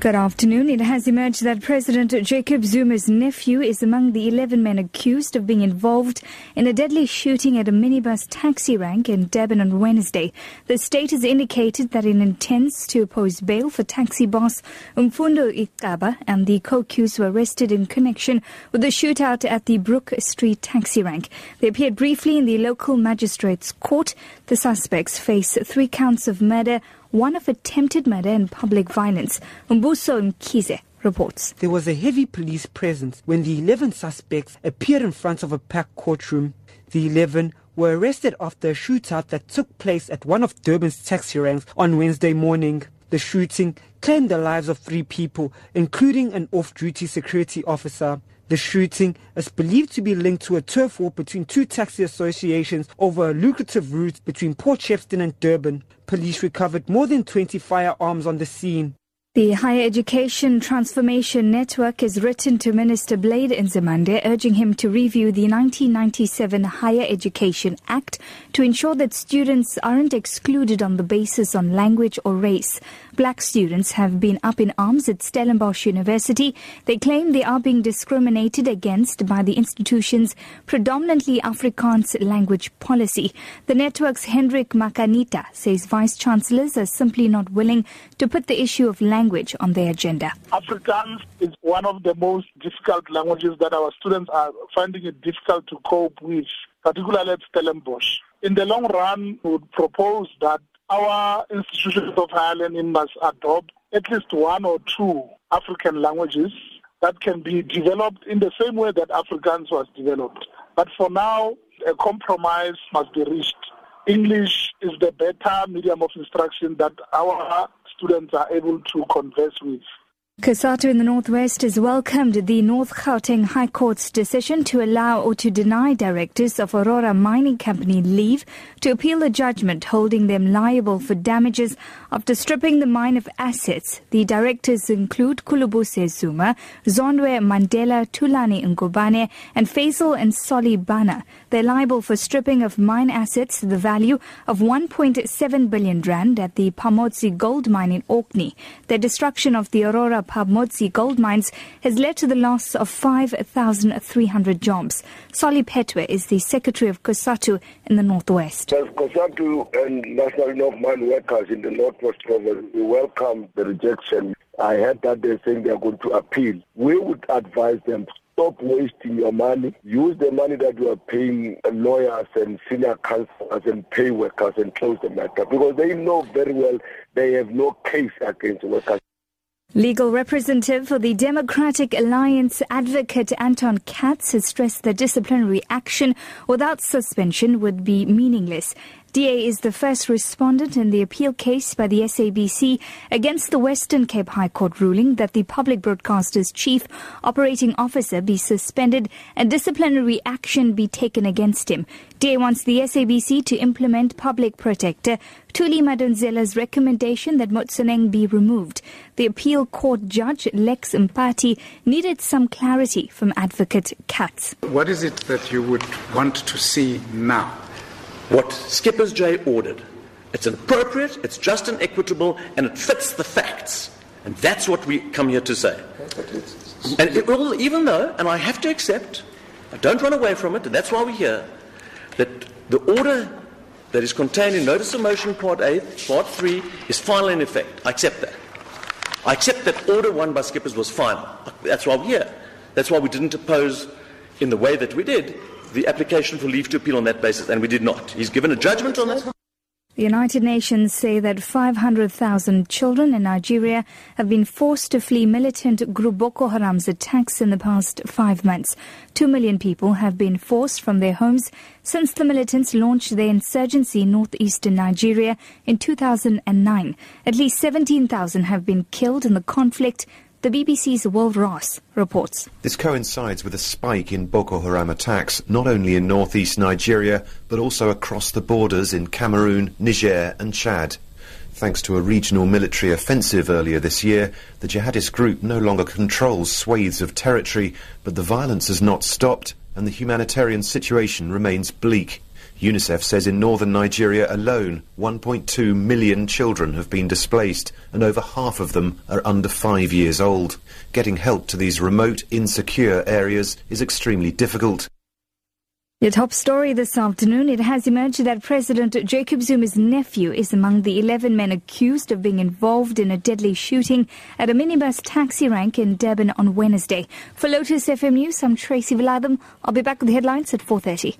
Good afternoon. It has emerged that President Jacob Zuma's nephew is among the 11 men accused of being involved in a deadly shooting at a minibus taxi rank in Durban on Wednesday. The state has indicated that it intends to oppose bail for taxi boss Umfundo Gcaba and the co-accused were arrested in connection with the shootout at the Brook Street taxi rank. They appeared briefly in the local magistrate's court. The suspects face three counts of murder, one of attempted murder and public violence. Umbuso Mkize reports. There was a heavy police presence when the 11 suspects appeared in front of a packed courtroom. The 11 were arrested after a shootout that took place at one of Durban's taxi ranks on Wednesday morning. The shooting claimed the lives of three people, including an off-duty security officer. The shooting is believed to be linked to a turf war between two taxi associations over a lucrative route between Port Shepstone and Durban. Police recovered more than 20 firearms on the scene. The Higher Education Transformation Network has written to Minister Blade Nzimande urging him to review the 1997 Higher Education Act to ensure that students aren't excluded on the basis on language or race. Black students have been up in arms at Stellenbosch University. They claim they are being discriminated against by the institution's predominantly Afrikaans language policy. The network's Hendrik Makaneta says vice chancellors are simply not willing to put the issue of language on their agenda. Afrikaans is one of the most difficult languages that our students are finding it difficult to cope with, particularly at Stellenbosch. In the long run, we would propose that our institutions of higher learning must adopt at least one or two African languages that can be developed in the same way that Afrikaans was developed. But for now, a compromise must be reached. English is the better medium of instruction that our students are able to converse with. COSATU in the Northwest has welcomed the North Gauteng High Court's decision to allow or to deny directors of Aurora Mining Company leave to appeal a judgment holding them liable for damages after stripping the mine of assets. The directors include Khulubuse Zuma, Zondwa Mandela, Thulani Ngubane, and Fazel and Solly Bhana. They're liable for stripping of mine assets to the value of 1.7 billion rand at the Pamodzi gold mine in Orkney. The destruction of the Aurora Pamodzi gold mines has led to the loss of 5,300 jobs. Solly Phetoe is the secretary of COSATU in the Northwest. As COSATU and National North Mine Workers in the Northwest Province, we welcome the rejection. I heard that they're saying they're going to appeal. We would advise them stop wasting your money. Use the money that you are paying lawyers and senior counselors and pay workers and close the matter because they know very well they have no case against workers. Legal representative for the Democratic Alliance advocate Anton Katz has stressed that disciplinary action without suspension would be meaningless. DA is the first respondent in the appeal case by the SABC against the Western Cape High Court ruling that the public broadcaster's chief operating officer be suspended and disciplinary action be taken against him. DA wants the SABC to implement public protector Thuli Madonsela's recommendation that Motsoeneng be removed. The appeal court judge Lex Mpati needed some clarity from advocate Katz. What is it that you would want to see now? What Schippers J ordered. It's appropriate, it's just and equitable, and it fits the facts. And that's what we come here to say. And it will, even though, and I have to accept, I don't run away from it, and that's why we're here, that the order that is contained in Notice of Motion Part 8, Part 3, is final in effect. I accept that. I accept that order one by Schippers was final. That's why we're here. That's why we didn't oppose in the way that we did the application for leave to appeal on that basis, and we did not. He's given a judgment on that. The United Nations say that 500,000 children in Nigeria have been forced to flee militant group Boko Haram's attacks in the past five months. Two million people have been forced from their homes since the militants launched their insurgency in northeastern Nigeria in 2009. At least 17,000 have been killed in the conflict, the BBC's Will Ross reports. This coincides with a spike in Boko Haram attacks, not only in northeast Nigeria, but also across the borders in Cameroon, Niger, and Chad. Thanks to a regional military offensive earlier this year, the jihadist group no longer controls swathes of territory, but the violence has not stopped and the humanitarian situation remains bleak. UNICEF says in northern Nigeria alone, 1.2 million children have been displaced and over half of them are under five years old. Getting help to these remote, insecure areas is extremely difficult. Your top story this afternoon, it has emerged that President Jacob Zuma's nephew is among the 11 men accused of being involved in a deadly shooting at a minibus taxi rank in Durban on Wednesday. For Lotus FM News, I'm Tracy Valaydham. I'll be back with the headlines at 4.30.